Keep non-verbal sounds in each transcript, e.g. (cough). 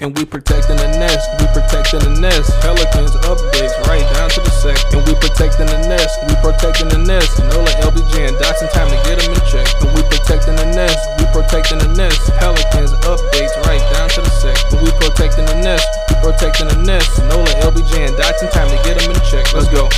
And we protecting the nest, we protecting the nest. Pelicans updates right down to the sec. And we protecting the nest, we protecting the nest. Nola, LBJ, and Dotson, time to get them in check. And we protecting the nest, we protecting the nest. Pelicans updates right down to the sec. And we protecting the nest, we protecting the nest. Nola, LBJ, and Dotson, time to get them in check. Let's go.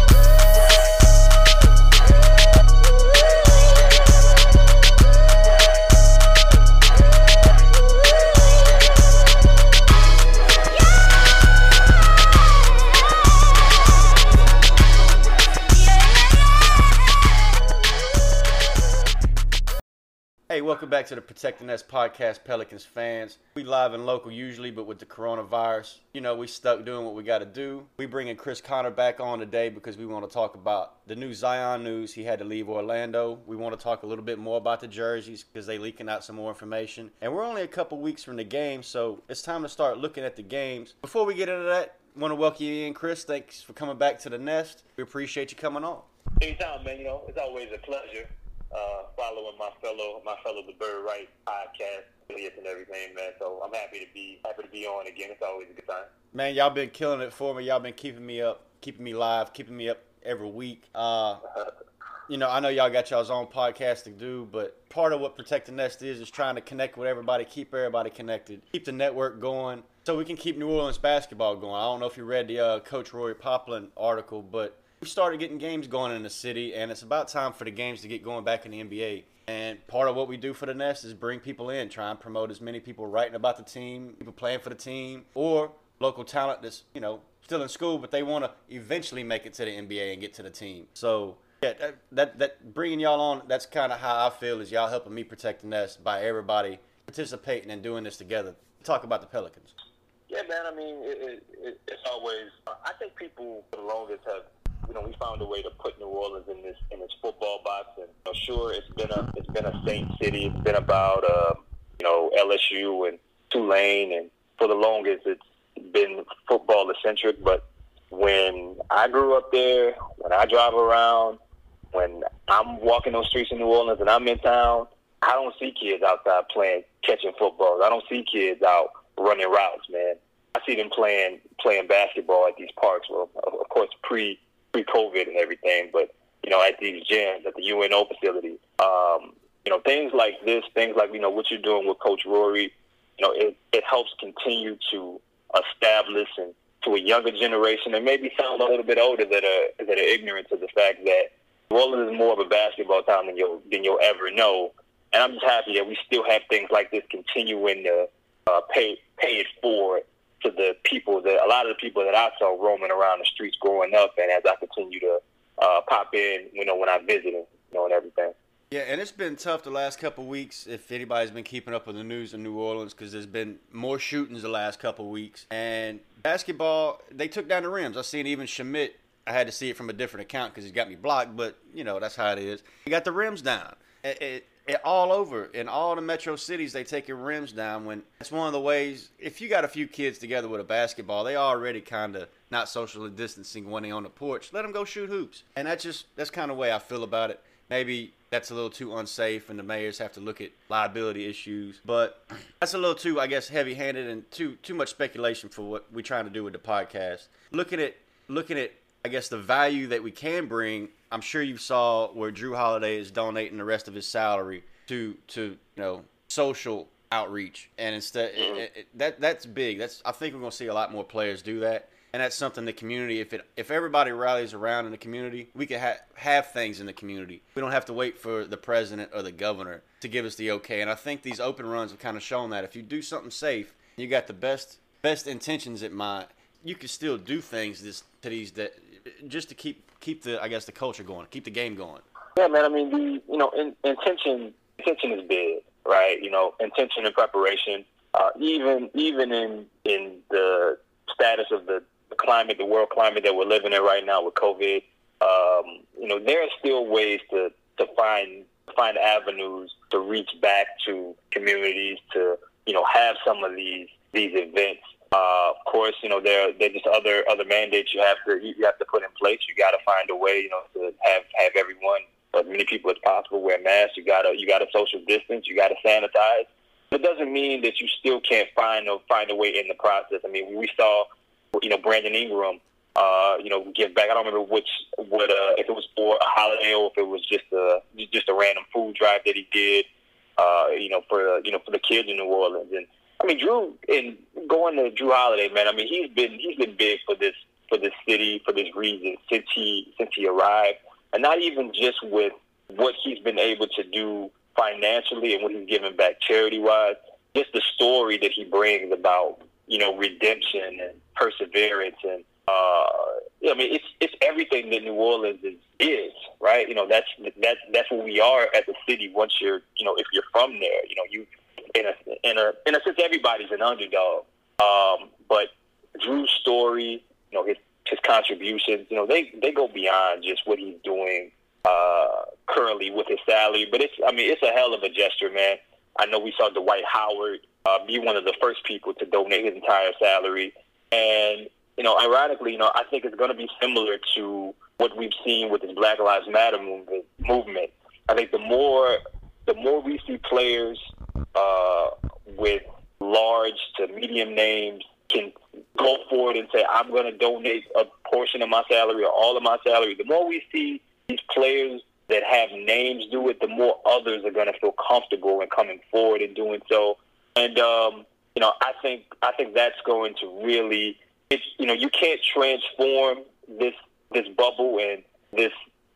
Back to the Protecting Nest podcast, Pelicans fans. We live and local usually, but with the coronavirus, you know, we stuck doing what we got to do. We bringing Chris Connor back on today because we want to talk about the new Zion news. He had to leave Orlando. We want to talk a little bit more about the jerseys because they leaking out some more information. And we're only a couple weeks from the game, so it's time to start looking at the games. Before we get into that, want to welcome you in, Chris. Thanks for coming back to the Nest. We appreciate you coming on. Anytime, man. You know, it's always a pleasure uh, following my fellow my fellow the Bird Writes podcast affiliates and everything, man. So I'm happy to be happy to be on again. It's always a good time. Man, y'all been killing it for me. Y'all been keeping me up, keeping me live, keeping me up every week. Uh, you know, I know y'all got y'all's own podcast to do, but part of what Protect the Nest is is trying to connect with everybody, keep everybody connected, keep the network going, so we can keep New Orleans basketball going. I don't know if you read the uh, Coach Roy Poplin article, but we started getting games going in the city, and it's about time for the games to get going back in the NBA. And part of what we do for the Nest is bring people in, try and promote as many people writing about the team, people playing for the team, or local talent that's you know still in school, but they want to eventually make it to the NBA and get to the team. So yeah, that that, that bringing y'all on, that's kind of how I feel is y'all helping me protect the Nest by everybody participating and doing this together. Talk about the Pelicans. Yeah, man. I mean, it, it, it, it's always. I think people for the longest have you know, we found a way to put New Orleans in this in this football box. And you know, sure, it's been a it's been a Saint City. It's been about uh, you know LSU and Tulane, and for the longest, it's been football eccentric. But when I grew up there, when I drive around, when I'm walking those streets in New Orleans and I'm in town, I don't see kids outside playing catching footballs. I don't see kids out running routes, man. I see them playing playing basketball at these parks. Well, of course, pre pre-COVID and everything, but you know, at these gyms, at the UNO facility, um, you know, things like this, things like you know what you're doing with Coach Rory, you know, it, it helps continue to establish and to a younger generation, and maybe some a little bit older that are that are ignorant to the fact that Orleans is more of a basketball town than you'll than you'll ever know. And I'm just happy that we still have things like this continuing to uh, pay pay it forward to the people that a lot of the people that I saw roaming around the streets growing up, and as I continue to uh, pop in, you know, when I visit them, you know, and everything. Yeah, and it's been tough the last couple weeks. If anybody's been keeping up with the news in New Orleans, because there's been more shootings the last couple weeks, and basketball, they took down the rims. I seen even Shamet. I had to see it from a different account because he's got me blocked, but you know that's how it is. He got the rims down. It, it, all over in all the metro cities, they take your rims down. When it's one of the ways, if you got a few kids together with a basketball, they already kind of not socially distancing when they on the porch. Let them go shoot hoops, and that's just that's kind of way I feel about it. Maybe that's a little too unsafe, and the mayors have to look at liability issues. But (clears throat) that's a little too, I guess, heavy-handed and too too much speculation for what we're trying to do with the podcast. Looking at looking at I guess the value that we can bring. I'm sure you saw where Jrue Holiday is donating the rest of his salary to to you know social outreach, and instead mm-hmm. it, it, that that's big. That's I think we're gonna see a lot more players do that, and that's something the community. If it if everybody rallies around in the community, we can ha- have things in the community. We don't have to wait for the president or the governor to give us the okay. And I think these open runs have kind of shown that if you do something safe, you got the best best intentions in mind. You can still do things this to these that just to keep keep the I guess the culture going, keep the game going. Yeah, man. I mean, the you know, in, intention intention is big, right? You know, intention and preparation. Uh, even even in in the status of the, the climate, the world climate that we're living in right now with COVID, um, you know, there are still ways to to find find avenues to reach back to communities to you know have some of these these events uh, of course, you know there there are just other other mandates you have to you have to put in place. You got to find a way, you know, to have have everyone, as many people as possible, wear masks. You gotta you gotta social distance. You gotta sanitize. It doesn't mean that you still can't find a find a way in the process. I mean, we saw, you know, Brandon Ingram, uh, you know, give back. I don't remember which what uh, if it was for a holiday or if it was just a just a random food drive that he did. Uh, you know, for you know for the kids in New Orleans, and I mean Jrue and going to Jrue Holiday, man. I mean he's been he's been big for this for this city for this region since he since he arrived, and not even just with what he's been able to do financially and what he's given back charity wise, just the story that he brings about you know redemption and perseverance and uh, I mean it's it's everything that New Orleans is, is right. You know that's that's that's what we are as a city. Once you're you know if you're from there, you know you in a in a in a sense everybody's an underdog. Um, but Jrue's story, you know his his contributions, you know they they go beyond just what he's doing uh, currently with his salary. But it's, I mean, it's a hell of a gesture, man. I know we saw Dwight Howard uh, be one of the first people to donate his entire salary, and you know, ironically, you know, I think it's going to be similar to what we've seen with this Black Lives Matter movement. Movement. I think the more the more we see players uh, with large to medium names can go forward and say, "I'm going to donate a portion of my salary or all of my salary." The more we see these players that have names do it, the more others are going to feel comfortable in coming forward and doing so. And um, you know, I think I think that's going to really, it's you know, you can't transform this this bubble and this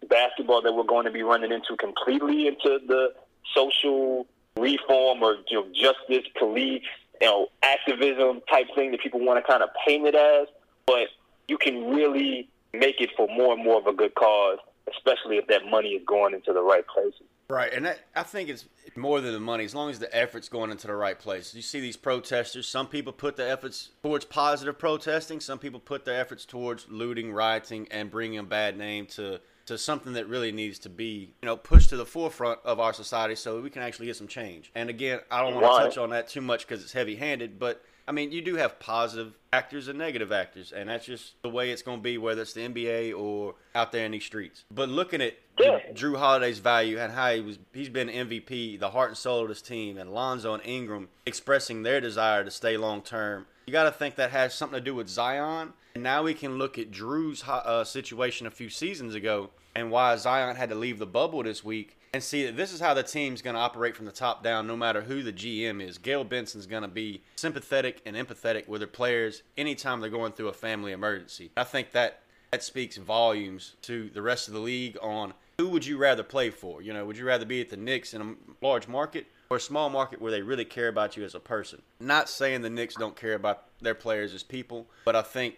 basketball that we're going to be running into completely into the social reform or you know justice, police, you know, activism type thing that people want to kind of paint it as. But you can really make it for more and more of a good cause especially if that money is going into the right places. Right, and that, I think it's more than the money. As long as the effort's going into the right places. You see these protesters. Some people put the efforts towards positive protesting. Some people put their efforts towards looting, rioting, and bringing a bad name to to something that really needs to be, you know, pushed to the forefront of our society so we can actually get some change. And again, I don't want to touch on that too much because it's heavy-handed, but I mean, you do have positive actors and negative actors, and that's just the way it's going to be, whether it's the NBA or out there in these streets. But looking at yeah. Jrue Holiday's value and how he was, he's been MVP, the heart and soul of this team, and Lonzo and Ingram expressing their desire to stay long term. You got to think that has something to do with Zion. And now we can look at Jrue's uh, situation a few seasons ago and why Zion had to leave the bubble this week and see that this is how the team's going to operate from the top down, no matter who the GM is. Gayle Benson's going to be sympathetic and empathetic with their players anytime they're going through a family emergency. I think that that speaks volumes to the rest of the league on who would you rather play for. You know, would you rather be at the Knicks in a large market or a small market where they really care about you as a person? Not saying the Knicks don't care about their players as people, but I think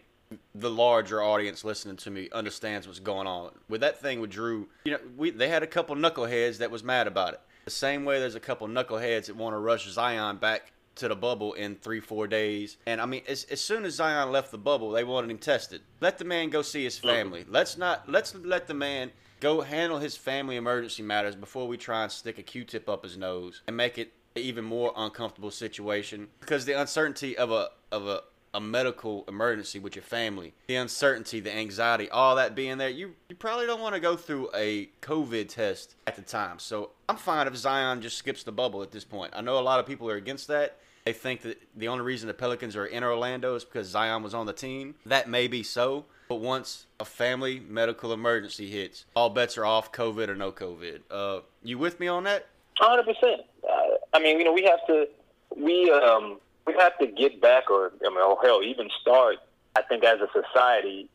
the larger audience listening to me understands what's going on. With that thing with Jrue. you know, we they had a couple knuckleheads that was mad about it. The same way there's a couple knuckleheads that want to rush Zion back to the bubble in three, four days. And I mean, as, as soon as Zion left the bubble, they wanted him tested. Let the man go see his family. Let's not let's let the man go handle his family emergency matters before we try and stick a Q-tip up his nose and make it an even more uncomfortable situation. Because the uncertainty of a of a a medical emergency with your family, the uncertainty, the anxiety, all that being there, you, you probably don't want to go through a COVID test at the time. So I'm fine if Zion just skips the bubble at this point. I know a lot of people are against that. They think that the only reason the Pelicans are in Orlando is because Zion was on the team. That may be so, but once a family medical emergency hits, all bets are off, COVID or no COVID. Uh, you with me on that? 100%. Uh, I mean, you know, we have to, we, um, we have to get back, or I mean, oh hell, even start. I think as a society,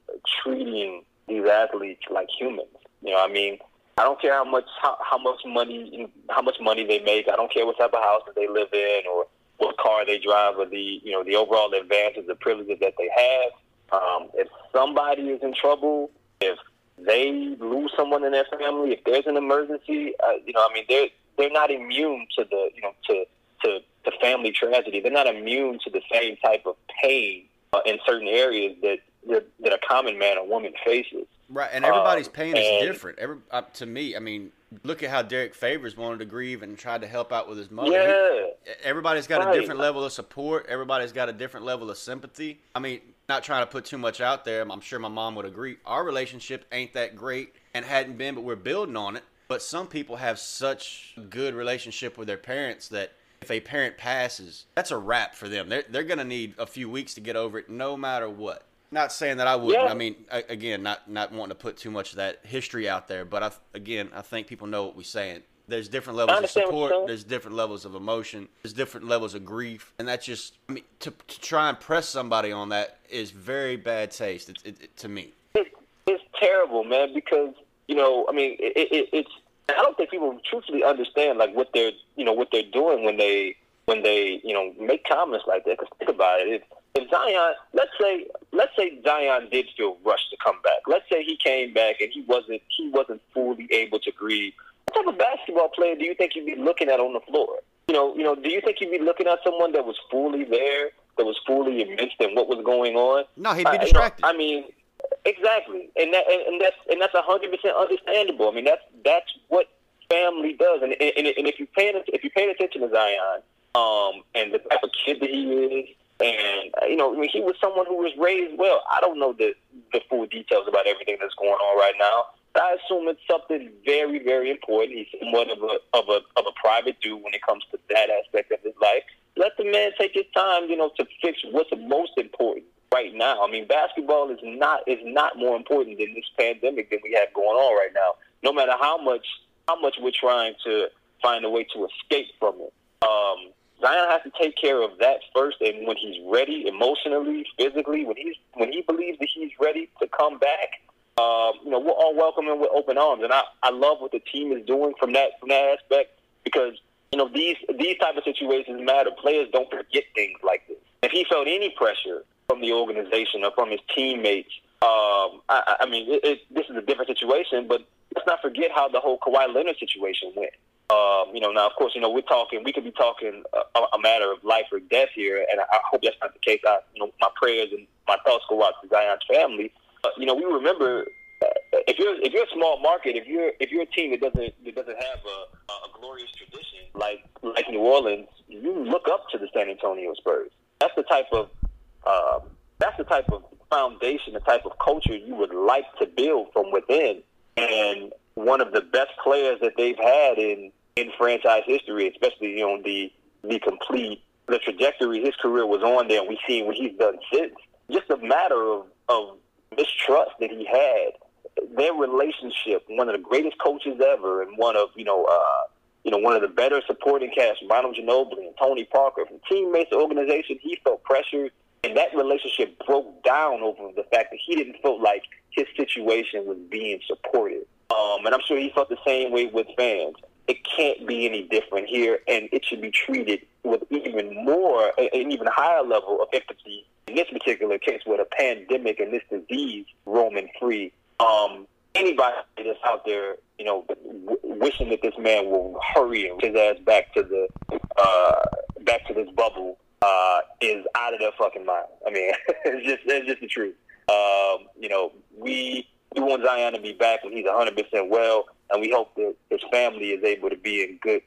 treating these athletes like humans. You know, I mean, I don't care how much how, how much money how much money they make. I don't care what type of house that they live in or what car they drive or the you know the overall advantages, the privileges that they have. Um, if somebody is in trouble, if they lose someone in their family, if there's an emergency, uh, you know, I mean, they're they're not immune to the you know to to the family tragedy. They're not immune to the same type of pain uh, in certain areas that, that, that a common man or woman faces. Right, and everybody's um, pain is different. Every uh, to me, I mean, look at how Derek Favors wanted to grieve and tried to help out with his mother. Yeah, he, everybody's got right. a different level of support. Everybody's got a different level of sympathy. I mean, not trying to put too much out there. I'm sure my mom would agree. Our relationship ain't that great and hadn't been, but we're building on it. But some people have such good relationship with their parents that if a parent passes, that's a wrap for them. They're they're gonna need a few weeks to get over it, no matter what. Not saying that I wouldn't. Yeah. I mean, I, again, not not wanting to put too much of that history out there, but I again, I think people know what we're saying. There's different levels of understand what you're support. There's different levels of emotion. There's different levels of grief, and that's just. I mean, to, to try and press somebody on that is very bad taste. It, it, it, to me. it's, it's terrible, man. Because you know, I mean, it, I don't think people truthfully understand like what they're, you know, what they're doing when they when they, you know, make comments like that. Because think about it. If, if Zion, let's say, let's say Zion did feel rushed to come back. Let's say he came back and he wasn't he wasn't fully able to grieve. What type of basketball player do you think you'd be looking at on the floor? You know, you know, do you think you'd be looking at someone that was fully there, that was fully immersed in what was going on? No, he'd be I- you know, distracted. I mean, exactly, and that and, and that's and that's hundred percent understandable. I mean, that's that's what family does, and and, and if you paying if you paying attention to Zion, um, and the type of kid that he is, and uh, you know, I mean, he was someone who was raised well. I don't know the the full details about everything that's going on right now. But I assume it's something very, very important. He's somewhat of a of a of a private dude when it comes to that aspect of his life. Let the man take his time, you know, to fix what's the most important right now. I mean, basketball is not is not more important than this pandemic that we have going on right now. No matter how much how much we're trying to find a way to escape from it. Um, Zion has to take care of that first, and when he's ready, emotionally, physically, when he's when he believes that he's ready to come back, um, you know, we're all welcoming with open arms. And I, I love what the team is doing from that from that aspect because you know these these type of situations matter. Players don't forget things like this. If he felt any pressure from the organization or from his teammates, um, I, I mean, it, it, this is a different situation. But let's not forget how the whole Kawhi Leonard situation went. Um, you know, now of course, you know we're talking. We could be talking a, a matter of life or death here, and I, I hope that's not the case. I, you know, my prayers and my thoughts go out to Zion's family. But you know, we remember uh, if you're if you're a small market, if you're if you're a team that doesn't that doesn't have a, a glorious tradition like like New Orleans, you look up to the San Antonio Spurs. That's the type of um, that's the type of foundation, the type of culture you would like to build from within. And one of the best players that they've had in in franchise history, especially you know the the complete the trajectory his career was on there, and we've seen what he's done since. Just a matter of of mistrust that he had. Their relationship, one of the greatest coaches ever, and one of you know, uh, you know, one of the better supporting cast, Ronald Ginobili and Tony Parker, from teammates, to organization. He felt pressured, and that relationship broke down over the fact that he didn't feel like his situation was being supported. Um, and I'm sure he felt the same way with fans. It can't be any different here, and it should be treated with even more, an even higher level of empathy in this particular case with a pandemic and this disease roaming free. Um, anybody that's out there, you know, w- wishing that this man will hurry and his ass back to the uh, back to this bubble uh, is out of their fucking mind. I mean, (laughs) it's just it's just the truth. Um, you know, we we want Zion to be back when he's 100 percent well, and we hope that his family is able to be in good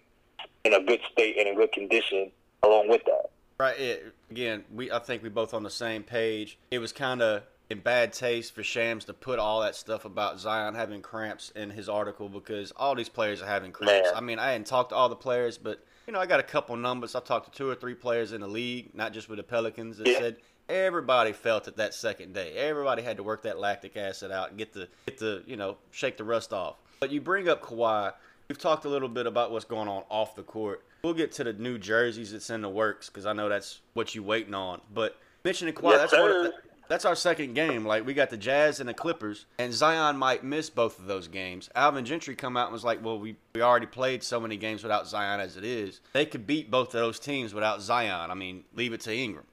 in a good state and in good condition along with that. Right. It, again, we I think we both on the same page. It was kind of in bad taste for Shams to put all that stuff about Zion having cramps in his article because all these players are having cramps. Man. I mean, I hadn't talked to all the players, but you know, I got a couple numbers. I talked to two or three players in the league, not just with the Pelicans, that Yeah. said everybody felt it that second day. Everybody had to work that lactic acid out and get the get the you know shake the rust off. But you bring up Kawhi. We've talked a little bit about what's going on off the court. We'll get to the new jerseys that's in the works because I know that's what you're waiting on. But mentioning Kawhi, Yes, that's one. sir. Of, that's our second game. Like we got the Jazz and the Clippers, and Zion might miss both of those games. Alvin Gentry come out and was like, "Well, we we already played so many games without Zion as it is. They could beat both of those teams without Zion. I mean, leave it to Ingram.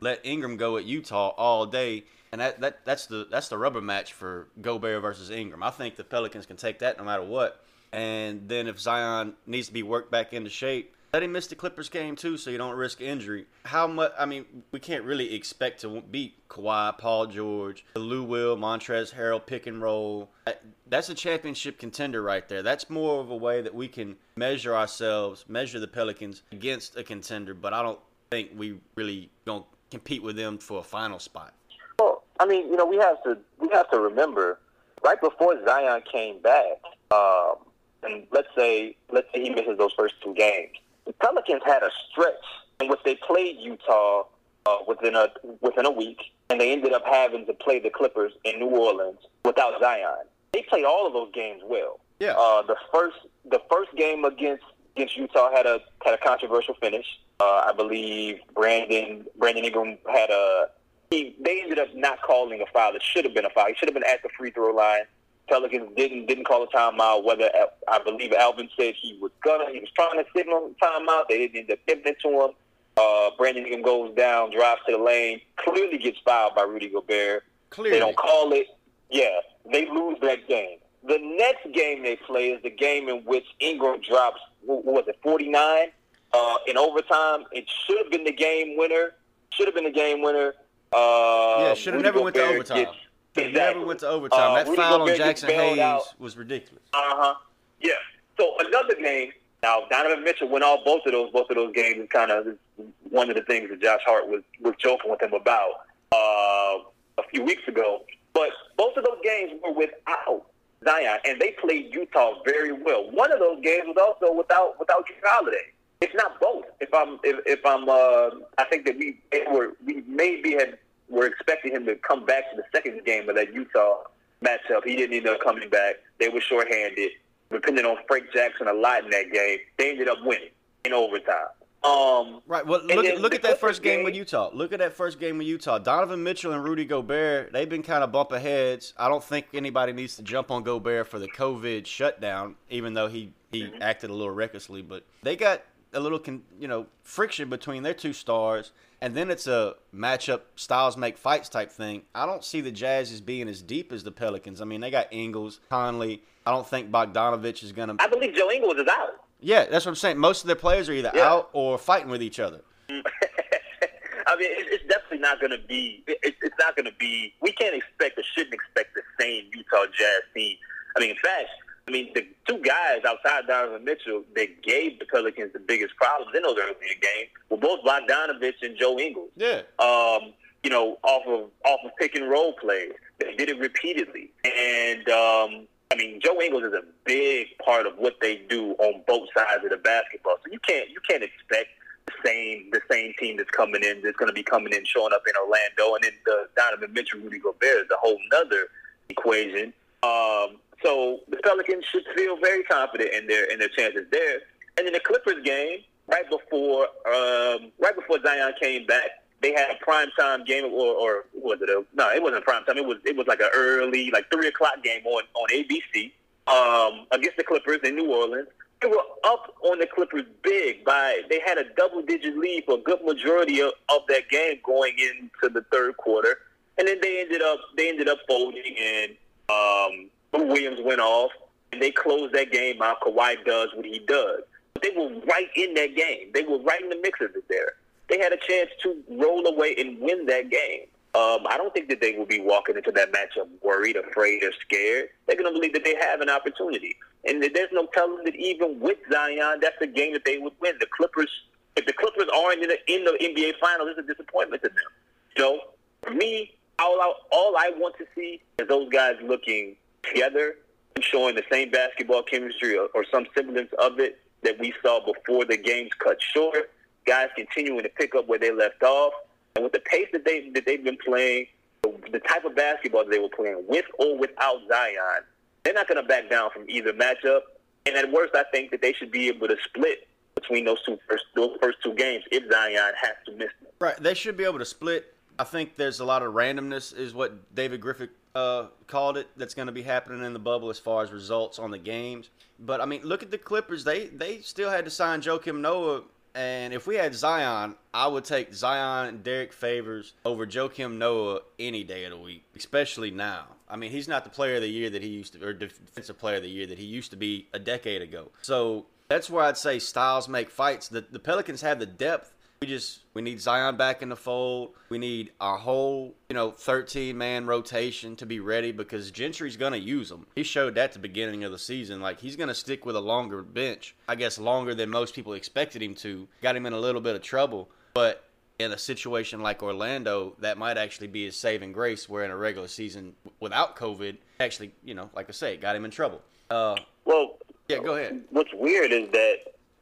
Let Ingram go at Utah all day." And that, that that's the that's the rubber match for Gobert versus Ingram. I think the Pelicans can take that no matter what. And then if Zion needs to be worked back into shape, let him miss the Clippers game too, so you don't risk injury. How much? I mean, we can't really expect to beat Kawhi, Paul George, Lou Will, Montrezl Harrell, pick and roll. That's a championship contender right there. That's more of a way that we can measure ourselves, measure the Pelicans against a contender. But I don't think we really gonna compete with them for a final spot. Well, I mean, you know, we have to we have to remember right before Zion came back, um, and let's say let's say he misses those first two games. The Pelicans had a stretch in which they played Utah uh, within a within a week, and they ended up having to play the Clippers in New Orleans without Zion. They played all of those games well. Yeah. Uh, the first the first game against against Utah had a had a controversial finish. Uh, I believe Brandon Brandon Ingram had a he. They ended up not calling a foul. It should have been a foul. He should have been at the free throw line. Pelicans didn't didn't call a timeout. Whether I believe Alvin said he was gonna, he was trying to signal a timeout. They didn't end up giving it to him. Uh, Brandon Ingram goes down, drives to the lane, clearly gets fouled by Rudy Gobert. Clearly. They don't call it. Yeah, they lose that game. The next game they play is the game in which Ingram drops, what was it, 49 uh, in overtime. It should have been the game winner. Should have been the game winner. Uh, yeah, should have never went to overtime. gets- exactly. never went to overtime. Uh, that foul on Jaxson Hayes out. was ridiculous. Uh huh. Yeah. So another game. Now Donovan Mitchell went off both of those. Both of those games is kind of one of the things that Josh Hart was was joking with him about uh, a few weeks ago. But both of those games were without Zion, and they played Utah very well. One of those games was also without without Jrue Holiday. It's not both. If I'm if, if I'm uh, I think that we were we maybe had were expecting him to come back to the second game of that Utah matchup. He didn't end up coming back. They were shorthanded. Depending on Frank Jackson a lot in that game, they ended up winning in overtime. Um, Right. Well, look then look at that first Clippers game with Utah. Look at that first game with Utah. Donovan Mitchell and Rudy Gobert, they've been kind of bumping heads. I don't think anybody needs to jump on Gobert for the COVID shutdown, even though he he Mm-hmm. acted a little recklessly. But they got a little con, you know friction between their two stars, and then it's a matchup styles make fights type thing. I don't see the Jazz as being as deep as the Pelicans. I mean, they got Ingles, Conley. I don't think Bogdanovich is gonna. I believe Joe Ingles is out. Yeah, that's what I'm saying. Most of their players are either Yeah. out or fighting with each other. (laughs) I mean, it's definitely not going to be. It, it- it's not going to be. We can't expect or shouldn't expect the same Utah Jazz team. I mean, in fact, I mean the two guys outside Donovan Mitchell that gave the Pelicans the biggest problems in those early games were both Bogdanovich and Joe Ingles. Yeah. um, you know, off of off of pick and roll plays. They did it repeatedly, and um, I mean, Joe Ingles is a big part of what they do on both sides of the basketball. So you can't you can't expect the same the same team that's coming in that's going to be coming in showing up in Orlando, and then the Donovan Mitchell, Rudy Gobert is a whole nother equation. Um, so the Pelicans should feel very confident in their in their chances there. And in the Clippers game, right before um, right before Zion came back, they had a prime time game, or, or was it a no? It wasn't prime time. It was it was like an early, like three o'clock game on on ABC um, against the Clippers in New Orleans. They were up on the Clippers big by they had a double digit lead for a good majority of, of that game going into the third quarter, and then they ended up they ended up folding and um, Williams went off and they closed that game out. Kawhi does what he does. But they were right in that game. They were right in the mix of it there. They had a chance to roll away and win that game. Um, I don't think that they will be walking into that matchup worried, afraid, or scared. They're going to believe that they have an opportunity. And there's no telling that even with Zion, that's a game that they would win. The Clippers, if the Clippers aren't in the, in the NBA Finals, it's a disappointment to them. So, for me, all I, all I want to see is those guys looking together and showing the same basketball chemistry or, or some semblance of it that we saw before the games cut short. Guys continuing to pick up where they left off, and with the pace that they that they've been playing, the, the type of basketball that they were playing with or without Zion, they're not going to back down from either matchup. And at worst, I think that they should be able to split between those two first those first two games if Zion has to miss them. Right. They should be able to split. I think there's a lot of randomness, is what David Griffin uh, called it. That's going to be happening in the bubble as far as results on the games. But I mean, look at the Clippers. They they still had to sign Joakim Noah, and if we had Zion, I would take Zion and Derek Favors over Joakim Noah any day of the week, especially now. I mean, he's not the player of the year that he used to, or defensive player of the year that he used to be a decade ago. So that's where I'd say styles make fights. The the Pelicans have the depth. We just we need Zion back in the fold. We need our whole you know 13 man rotation to be ready because Gentry's gonna use them. He showed that at the beginning of the season. Like he's gonna stick with a longer bench. I guess longer than most people expected him to. Got him in a little bit of trouble, but in a situation like Orlando, that might actually be his saving grace. Where in a regular season without COVID, actually you know like I say, got him in trouble. Uh, Well, yeah, go ahead. what's weird is that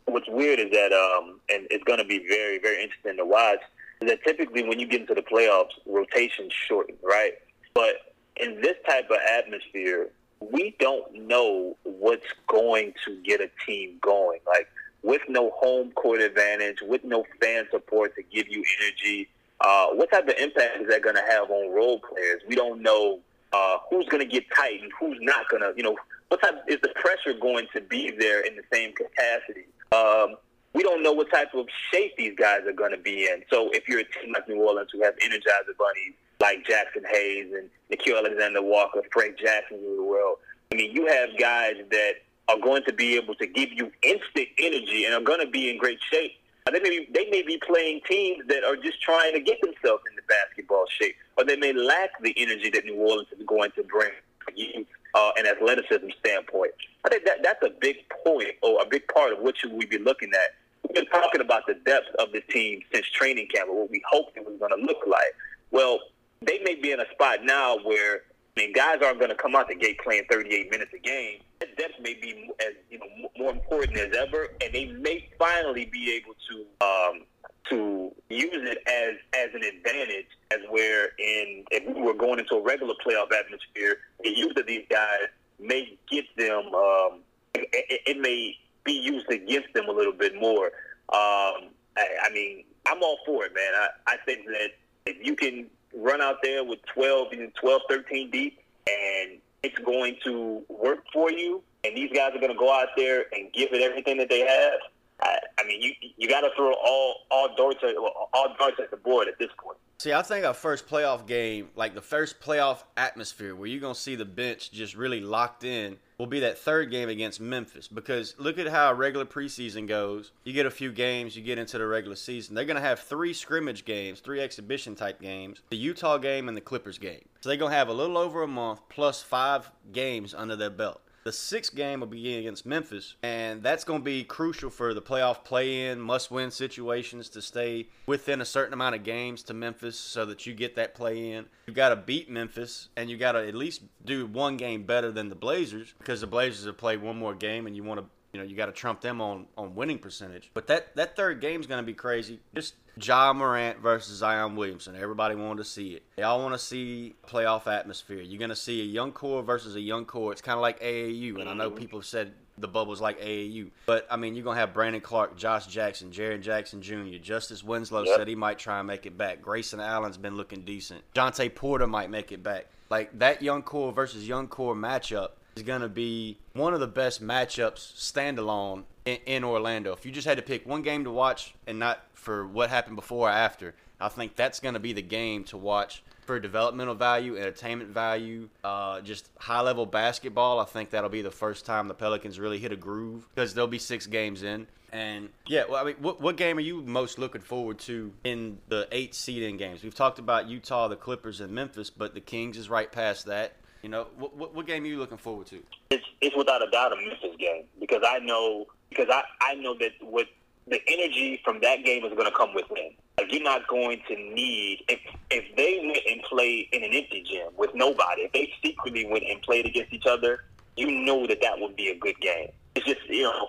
what's weird is that, um, and it's going to be very, very interesting to watch, is that typically when you get into the playoffs, rotations shorten, right? But in this type of atmosphere, we don't know what's going to get a team going. Like with no home court advantage, with no fan support to give you energy, uh, what type of impact is that going to have on role players? We don't know uh, who's going to get tight and who's not going to. You know, what type is the pressure going to be there in the same capacity? Um, we don't know what type of shape these guys are going to be in. So if you're a team like New Orleans who have energizer bunnies like Jaxson Hayes and Nickeil Alexander Walker, Frank Jackson of the world, I mean, you have guys that are going to be able to give you instant energy and are going to be in great shape. They may, be, they may be playing teams that are just trying to get themselves into basketball shape, or they may lack the energy that New Orleans is going to bring you uh, an athleticism standpoint. I think that that's a big point or a big part of what should we be looking at we've been talking about the depth of this team since training camp, or what we hoped it was going to look like. Well, they may be in a spot now where I mean, guys aren't going to come out the gate playing 38 minutes a game. That depth may be as you know more important as ever, and they may finally be able to um, to use it as as an advantage, as where in if we were going into a regular playoff atmosphere, the use of these guys may get them. Um, it, it may be used against them a little bit more. Um, I, I mean, I'm all for it, man. I, I think that if you can run out there with 12, 12, 13 deep, and it's going to work for you, and these guys are going to go out there and give it everything that they have. I, I mean, you you got to throw all all darts at, all darts at the board at this point. See, I think our first playoff game, like the first playoff atmosphere, where you're gonna see the bench just really locked in, will be that third game against Memphis. Because look at how a regular preseason goes. You get a few games, you get into the regular season. They're gonna have three scrimmage games, three exhibition type games, the Utah game and the Clippers game. So they're gonna have a little over a month plus five games under their belt. The sixth game will be against Memphis, and that's going to be crucial for the playoff play-in, must-win situations to stay within a certain amount of games to Memphis, so that you get that play-in. You've got to beat Memphis, and you got to at least do one game better than the Blazers, because the Blazers have played one more game, and you want to you know, you got to trump them on on winning percentage. But that that third game is going to be crazy. Just Ja Morant versus Zion Williamson. Everybody wanted to see it. They all want to see playoff atmosphere. You're going to see a young core versus a young core. It's kind of like AAU, and I know mm-hmm. people have said the bubble's like AAU. But I mean, you're gonna have Brandon Clarke, Josh Jackson, Jaren Jackson Jr., Justice Winslow yep. said he might try and make it back. Grayson Allen's been looking decent. Jontay Porter might make it back. Like that young core versus young core matchup is going to be one of the best matchups standalone in, in, Orlando. If you just had to pick one game to watch and not for what happened before or after, I think that's going to be the game to watch for developmental value, entertainment value, uh, just high level basketball. I think that'll be the first time the Pelicans really hit a groove because they'll be six games in. And yeah, well, I mean, what, what game are you most looking forward to in the eight seeding games? We've talked about Utah, the Clippers, and Memphis, but the Kings is right past that. You know, what, what, what game are you looking forward to? It's, it's without a doubt a Memphis game because I know because I, I know that what the energy from that game is going to come within. Like you're not going to need if if they went and played in an empty gym with nobody. If they secretly went and played against each other, you know that that would be a good game. It's just you know,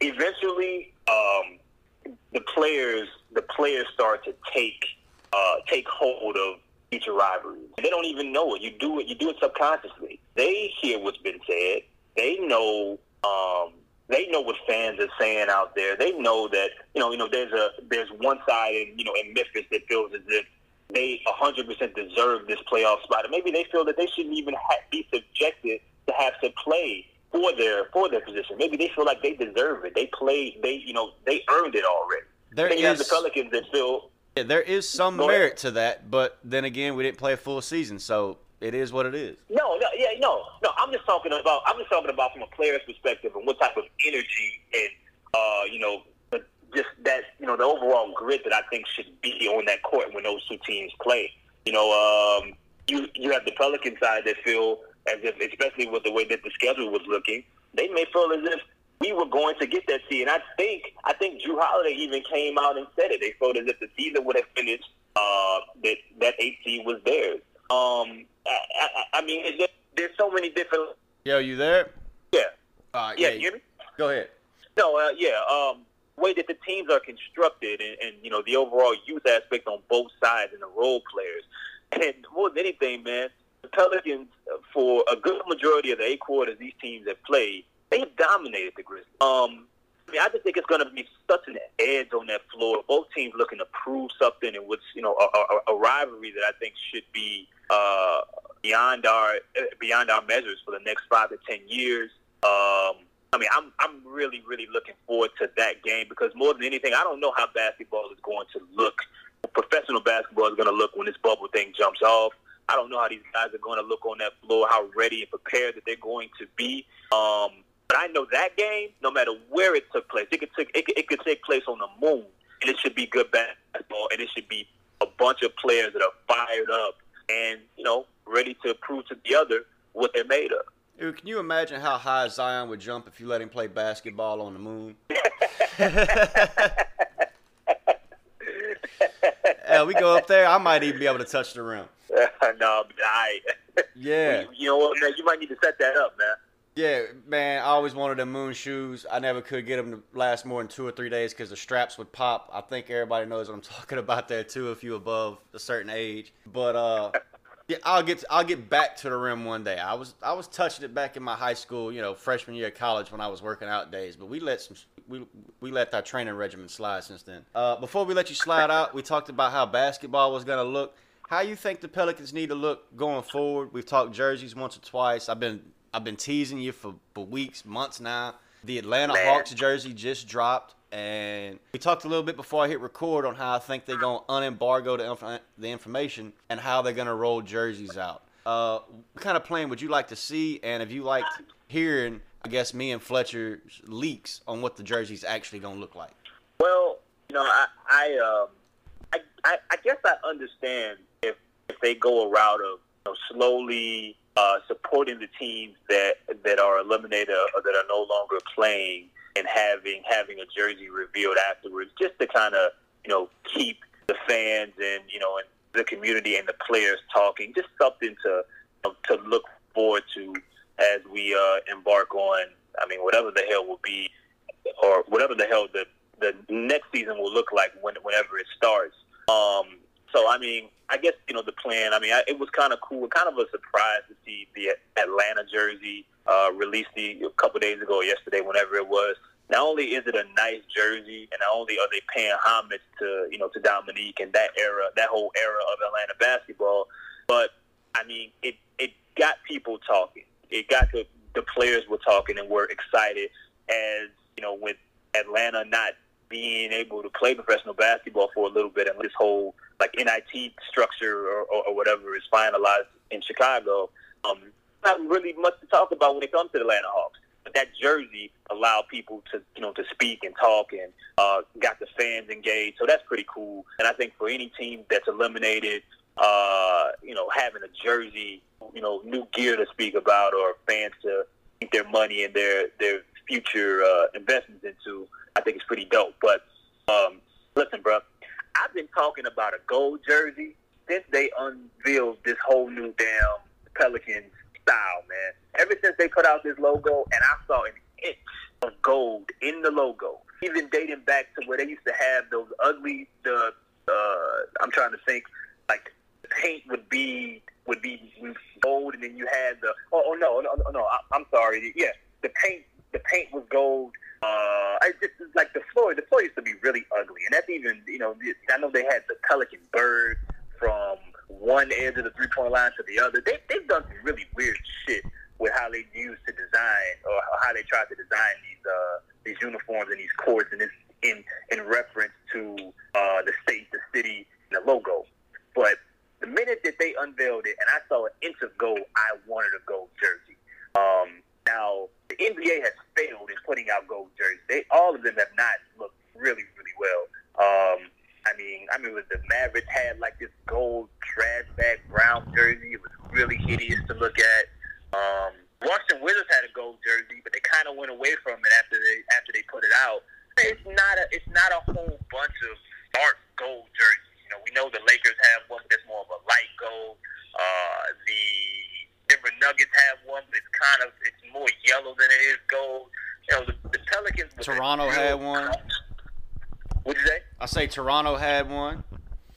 eventually um, the players the players start to take uh, take hold of future rivalries. They don't even know it. You do it. You do it subconsciously. They hear what's been said. They know. Um, they know what fans are saying out there. They know that you know. You know, there's a there's one side in you know in Memphis that feels as if they 100% deserve this playoff spot, and maybe they feel that they shouldn't even ha- be subjected to have to play for their for their position. Maybe they feel like they deserve it. They played. They you know they earned it already. There then you have the Pelicans that feel yeah, there is some merit to that, but then again, we didn't play a full season, so it is what it is. No, no, yeah, no, no. I'm just talking about. I'm just talking about from a player's perspective and what type of energy and uh, you know, just that you know the overall grit that I think should be on that court when those two teams play. You know, um, you you have the Pelican side that feel as if, especially with the way that the schedule was looking, they may feel as if we were going to get that seed. And I think I think Jrue Holiday even came out and said it. They felt as if the season would have finished uh, that that eight seed was theirs. Um, I, I, I mean, there's so many different. Yo, you there? Yeah. Uh, yeah. yeah. Go ahead. No, uh, yeah. Um, way that the teams are constructed, and, and you know the overall youth aspect on both sides, and the role players, and more than anything, man, the Pelicans for a good majority of the eight quarters these teams have played, they dominated the Grizzlies. Um, I mean, I just think it's going to be such an edge on that floor. Both teams looking to prove something, and what's you know a, a, a rivalry that I think should be uh, beyond our beyond our measures for the next five to ten years. Um, I mean, I'm I'm really really looking forward to that game because more than anything, I don't know how basketball is going to look. Professional basketball is going to look when this bubble thing jumps off. I don't know how these guys are going to look on that floor, how ready and prepared that they're going to be. Um, but I know that game, no matter where it took place, it could take it could, it could take place on the moon, and it should be good basketball, and it should be a bunch of players that are fired up and you know ready to prove to the other what they're made of. Dude, can you imagine how high Zion would jump if you let him play basketball on the moon? (laughs) Hell, we go up there, I might even be able to touch the rim. (laughs) no, I. Yeah. You know what, man? You might need to set that up, man. Yeah, man, I always wanted the moon shoes. I never could get them to last more than two or three days because the straps would pop. I think everybody knows what I'm (laughs) talking about there too, if you above a certain age. But uh, yeah, I'll get I'll get back to the rim one day. I was I was touching it back in my high school, you know, freshman year of college when I was working out days. But we let some we we let that training regimen slide since then. Uh, before we let you slide out, we talked about how basketball was gonna look. How you think the Pelicans need to look going forward? We've talked jerseys once or twice. I've been I've been teasing you for, for weeks, months now. The Atlanta Man. Hawks jersey just dropped, and we talked a little bit before I hit record on how I think they're going to unembargo the, inf- the information and how they're going to roll jerseys out. Uh, what kind of plan would you like to see? And if you liked hearing, I guess, me and Fletcher's leaks on what the jersey's actually going to look like? Well, you know, I I, um, I I I guess I understand if if they go a route of you know, slowly uh, supporting the teams that that are eliminated or that are no longer playing and having having a jersey revealed afterwards, just to kind of you know keep the fans and you know and the community and the players talking, just something to to look forward to as we uh, embark on. I mean, whatever the hell will be, or whatever the hell the the next season will look like when whenever it starts. Um, so I mean, I guess you know the plan. I mean, I, it was kind of cool, kind of a surprise to see the Atlanta jersey uh, released the, a couple days ago, yesterday, whenever it was. Not only is it a nice jersey, and not only are they paying homage to you know to Dominique and that era, that whole era of Atlanta basketball, but I mean, it it got people talking. It got the the players were talking and were excited as you know with Atlanta not being able to play professional basketball for a little bit and this whole like NIT structure or, or, or whatever is finalized in Chicago. Um, not really much to talk about when it comes to the Atlanta Hawks. But that jersey allowed people to you know to speak and talk and uh, got the fans engaged. So that's pretty cool. And I think for any team that's eliminated, uh, you know, having a jersey, you know, new gear to speak about or fans to keep their money and their their future uh, investments into, I think it's pretty dope. But um, listen, bro, I've been talking about a gold jersey since they unveiled this whole new damn Pelicans style, man. Ever since they put out this logo, and I saw an inch of gold in the logo, even dating back to where they used to have those ugly, the uh, I'm trying to think, like paint would be would be gold, and then you had the oh, oh no, no, no, no, I, I'm sorry, yeah, the paint the paint was gold. Uh, I just like the floor. The floor used to be really ugly, and that's even you know. I know they had the Pelican bird from one edge of the three point line to the other. They they've done some really weird shit with how they used to design or how they tried to design these uh, these uniforms and these courts, and this in in reference to uh, the state, the city, and the logo. But the minute that they unveiled it, and I saw an inch of gold, I wanted a gold jersey. Um, now the NBA has failed in putting out gold jerseys. They all of them have not looked really, really well. Um, I mean, I mean, was the Mavericks had like this gold trash bag brown jersey. It was really hideous to look at. Um, Washington Wizards had a gold jersey, but they kind of went away from it after they after they put it out. It's not a it's not a whole bunch of dark gold jerseys. You know, we know the Lakers have one that's more of a light gold. Uh, the Denver Nuggets have one, but it's kind of it's more yellow than it is gold. You know, the, the Pelicans Pelicans. Toronto had one. What'd you say? I say Toronto had one.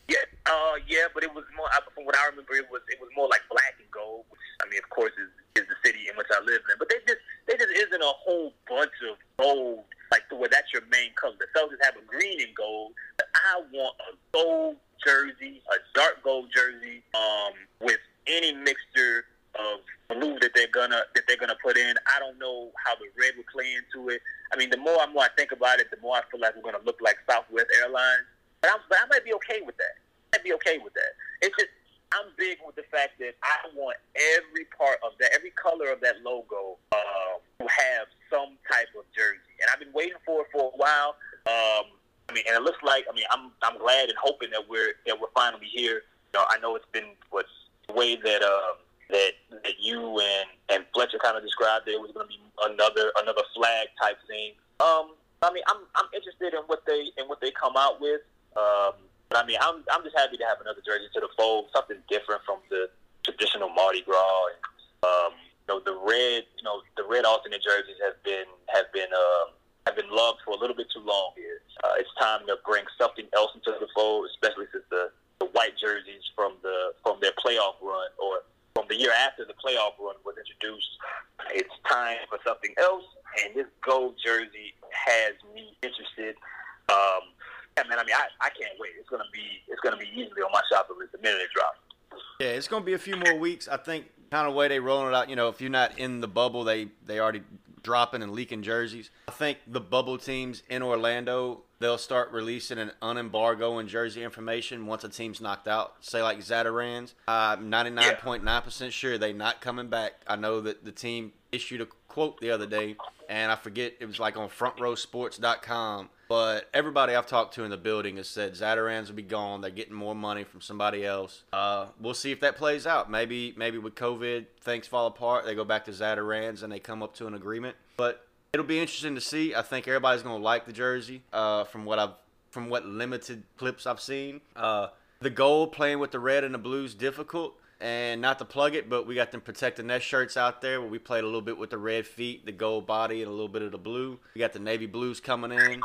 Yeah, uh, yeah, but it was more. From what I remember, it was it was more like black and gold. Which I mean, of course, is, is the city in which I live in. But they just they just isn't a whole bunch of gold like to where that's your main color. The Celtics have a green and gold. But I want a gold jersey, a dark gold jersey, um, with any mixture of blue that they're gonna that they're gonna put in. I don't know how the red would play into it. I mean, the more and more I think about it, the more I feel like we're gonna look like Southwest Airlines. But, I'm, but I might be okay with that. I might be okay with that. It's just I'm big with the fact that I want every part of that, every color of that logo uh, to have some type of jersey, and I've been waiting for it for a while. Um, I mean, and it looks like I mean I'm I'm glad and hoping that we're that we're finally here. You know, I know it's been what's the way that uh, that that you and and Fletcher kind of described it, was going to be another another flag type thing. Um, I mean, I'm I'm interested in what they in what they come out with. Um, but I mean, I'm I'm just happy to have another jersey to the fold, something different from the traditional Mardi Gras. And, um, you know, the red, you know, the red alternate jerseys have been have been um, have been loved for a little bit too long here. Uh, it's time to bring something else into the fold, especially since the, the white jerseys from the from their playoff run or from the year after the playoff run was introduced. It's time for something else, and this gold jersey has me interested. Um, yeah, man. I mean, I, I can't wait. It's gonna be it's gonna be easily on my shopping list the minute it drops. Yeah, it's gonna be a few more weeks. I think kind of way they rolling it out. You know, if you're not in the bubble, they they already dropping and leaking jerseys. I think the bubble teams in Orlando they'll start releasing an unembargo and jersey information once a team's knocked out. Say like Zatarain's. I'm 99.9% sure they're not coming back. I know that the team issued a quote the other day, and I forget it was like on FrontRowSports.com. But everybody I've talked to in the building has said Zatarain's will be gone. They're getting more money from somebody else. Uh, we'll see if that plays out. Maybe maybe with COVID things fall apart, they go back to Zatarain's and they come up to an agreement. But it'll be interesting to see. I think everybody's gonna like the jersey. Uh, from what I've from what limited clips I've seen, uh, the gold playing with the red and the blues difficult. And not to plug it, but we got them protecting their shirts out there where we played a little bit with the red feet, the gold body, and a little bit of the blue. We got the navy blues coming in.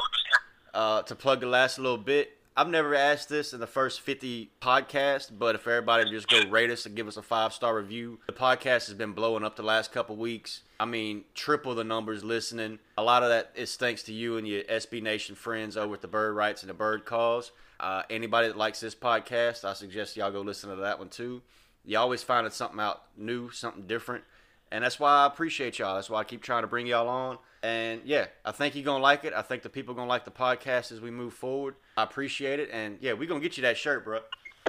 Uh, to plug the last little bit, I've never asked this in the first 50 podcasts, but if everybody just go rate us and give us a five star review, the podcast has been blowing up the last couple weeks. I mean, triple the numbers listening. A lot of that is thanks to you and your SB Nation friends over at the Bird Writes and the Bird Cause. Uh, anybody that likes this podcast, I suggest y'all go listen to that one too. You always finding something out new, something different. And that's why I appreciate y'all. That's why I keep trying to bring y'all on. And yeah, I think you're gonna like it. I think the people gonna like the podcast as we move forward. I appreciate it, and yeah, we're gonna get you that shirt, bro. (laughs)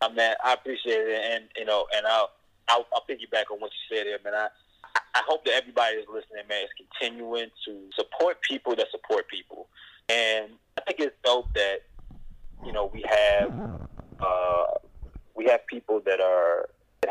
I man, I appreciate it, and you know, and I'll I'll, I'll piggyback on what you said there, man. I I hope that everybody is listening, man, is continuing to support people that support people, and I think it's dope that you know we have uh, we have people that are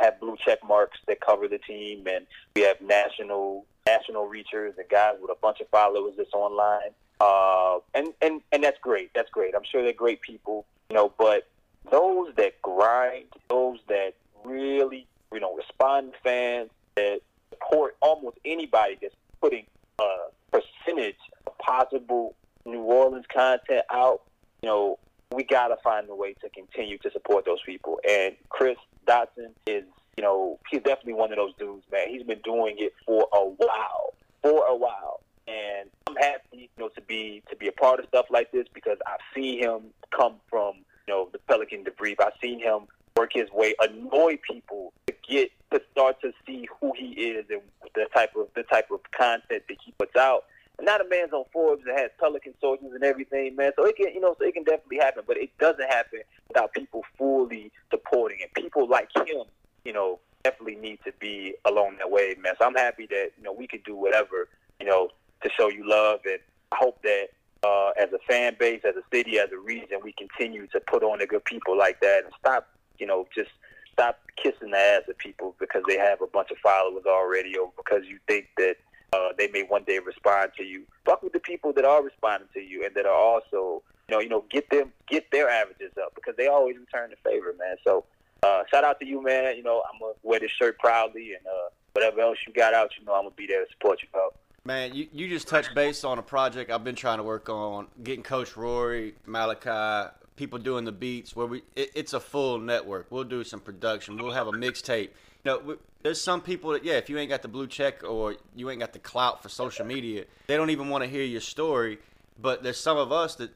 have blue check marks that cover the team, and we have national national reachers and guys with a bunch of followers that's online. Uh, and, and, and that's great. That's great. I'm sure they're great people, you know, but those that grind, those that really, you know, respond to fans, that support almost anybody that's putting a percentage of possible New Orleans content out, you know, we got to find a way to continue to support those people. And Chris Dotson is you know, he's definitely one of those dudes, man. He's been doing it for a while, for a while, and I'm happy, you know, to be to be a part of stuff like this because I've seen him come from, you know, the Pelican debrief. I've seen him work his way, annoy people to get to start to see who he is and the type of the type of content that he puts out. Now the man's on Forbes that has Pelican soldiers and everything, man. So it can, you know, so it can definitely happen, but it doesn't happen without people fully supporting it. People like him you know, definitely need to be along that way, man. So I'm happy that, you know, we could do whatever, you know, to show you love. And I hope that uh, as a fan base, as a city, as a region, we continue to put on the good people like that and stop, you know, just stop kissing the ass of people because they have a bunch of followers already or because you think that uh, they may one day respond to you. Fuck with the people that are responding to you and that are also, you know, you know, get them, get their averages up because they always return the favor, man. So uh, shout out to you, man. You know, I'm gonna wear this shirt proudly, and uh, whatever else you got out, you know, I'm gonna be there to support you, bro. Man, you, you just touched base on a project I've been trying to work on, getting Coach Rory, Malachi, people doing the beats. Where we, it, it's a full network. We'll do some production. We'll have a mixtape. You know, there's some people that yeah, if you ain't got the blue check or you ain't got the clout for social media, they don't even want to hear your story. But there's some of us that,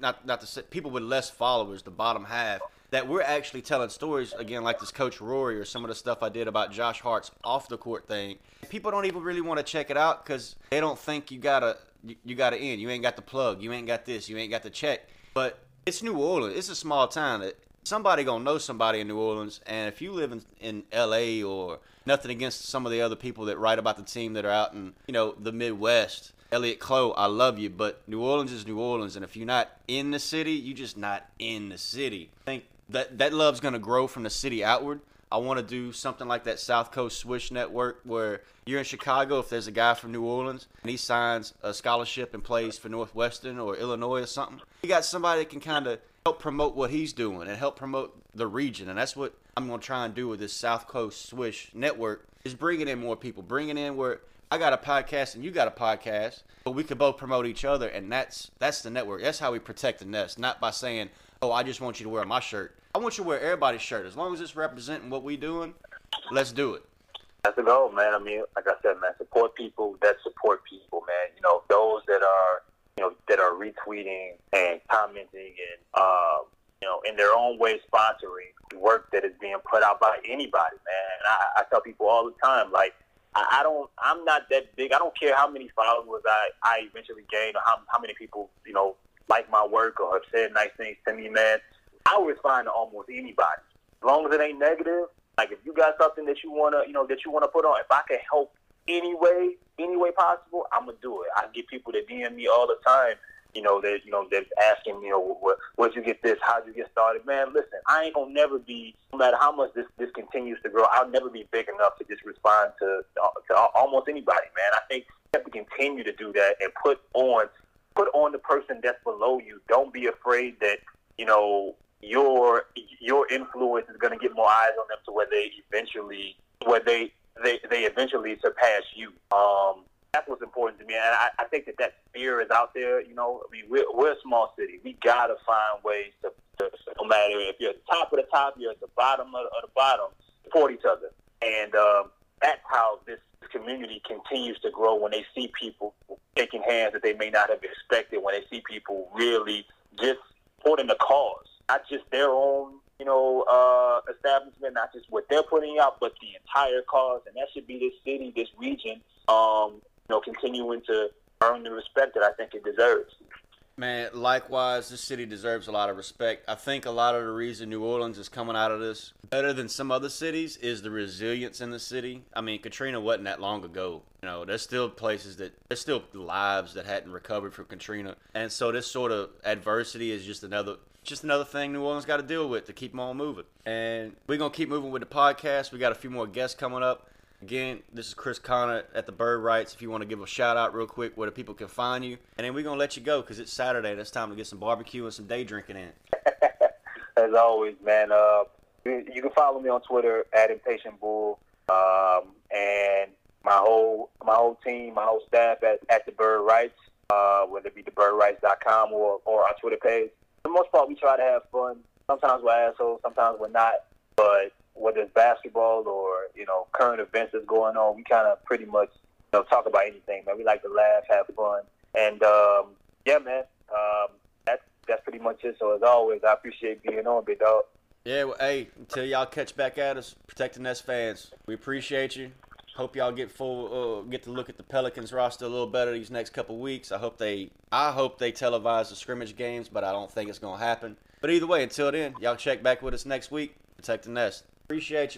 not not say people with less followers, the bottom half, that we're actually telling stories again, like this Coach Rory or some of the stuff I did about Josh Hart's off the court thing. People don't even really want to check it out because they don't think you gotta you, you gotta end. You ain't got the plug. You ain't got this. You ain't got the check. But it's New Orleans. It's a small town. Somebody gonna know somebody in New Orleans, and if you live in, in L.A. or nothing against some of the other people that write about the team that are out in you know the Midwest, Elliot Klo, I love you, but New Orleans is New Orleans, and if you're not in the city, you're just not in the city. I think that that love's gonna grow from the city outward. I want to do something like that South Coast Swish Network where you're in Chicago. If there's a guy from New Orleans and he signs a scholarship and plays for Northwestern or Illinois or something, you got somebody that can kind of help promote what he's doing and help promote the region. And that's what I'm going to try and do with this South Coast Swish Network is bringing in more people, bringing in where I got a podcast and you got a podcast, but we could both promote each other, and that's that's the network. That's how we protect the nest, not by saying, "Oh, I just want you to wear my shirt." I want you to wear everybody's shirt. As long as it's representing what we doing, let's do it. That's the goal, man. I mean, like I said, man, support people that support people, man. You know, those that are, you know, that are retweeting and commenting and, uh, you know, in their own way sponsoring work that is being put out by anybody, man. And I, I tell people all the time, like, I, I don't, I'm not that big. I don't care how many followers I, I eventually gain or how, how many people, you know, like my work or have said nice things to me, man. I respond to almost anybody. As long as it ain't negative, like if you got something that you wanna, you know, that you wanna put on, if I can help any way, any way possible, I'm gonna do it. I get people that DM me all the time, you know, that you know, they're asking, you know, what, where'd you get this? How'd you get started? Man, listen, I ain't gonna never be, no matter how much this this continues to grow, I'll never be big enough to just respond to to almost anybody, man. I think you have to continue to do that and put on put on the person that's below you. Don't be afraid that you know your your influence is going to get more eyes on them to where they eventually where they they, they eventually surpass you. Um, that's what's important to me, and I, I think that that fear is out there. You know, I mean, we're, we're a small city. We gotta find ways to, to, no matter if you're at the top of the top, you're at the bottom of, of the bottom, support each other, and um, that's how this community continues to grow when they see people taking hands that they may not have expected. When they see people really just supporting the cause not just their own, you know, uh, establishment, not just what they're putting out, but the entire cause. And that should be this city, this region, um, you know, continuing to earn the respect that I think it deserves. Man, likewise, this city deserves a lot of respect. I think a lot of the reason New Orleans is coming out of this better than some other cities is the resilience in the city. I mean, Katrina wasn't that long ago. You know, there's still places that there's still lives that hadn't recovered from Katrina, and so this sort of adversity is just another just another thing New Orleans got to deal with to keep them all moving. And we're gonna keep moving with the podcast. We got a few more guests coming up. Again, this is Chris Connor at the Bird Writes. If you want to give a shout out real quick where the people can find you, and then we're gonna let you go because it's Saturday and it's time to get some barbecue and some day drinking in. (laughs) As always, man. Uh, you, can follow me on Twitter at Impatient Bull, um, and my whole my whole team, my whole staff at, at the Bird Writes, uh, whether it be thebirdwrites.com or or our Twitter page. For the most part, we try to have fun. Sometimes we're assholes, sometimes we're not, but whether it's basketball or you know current events that's going on, we kind of pretty much you know talk about anything, man. We like to laugh, have fun, and um, yeah, man. Um, that's that's pretty much it. So as always, I appreciate being on, big dog. Yeah, well, hey, until y'all catch back at us, protecting us fans, we appreciate you. Hope y'all get full, uh, get to look at the Pelicans roster a little better these next couple weeks. I hope they, I hope they televise the scrimmage games, but I don't think it's gonna happen. But either way, until then, y'all check back with us next week. Protect the nest. Appreciate you.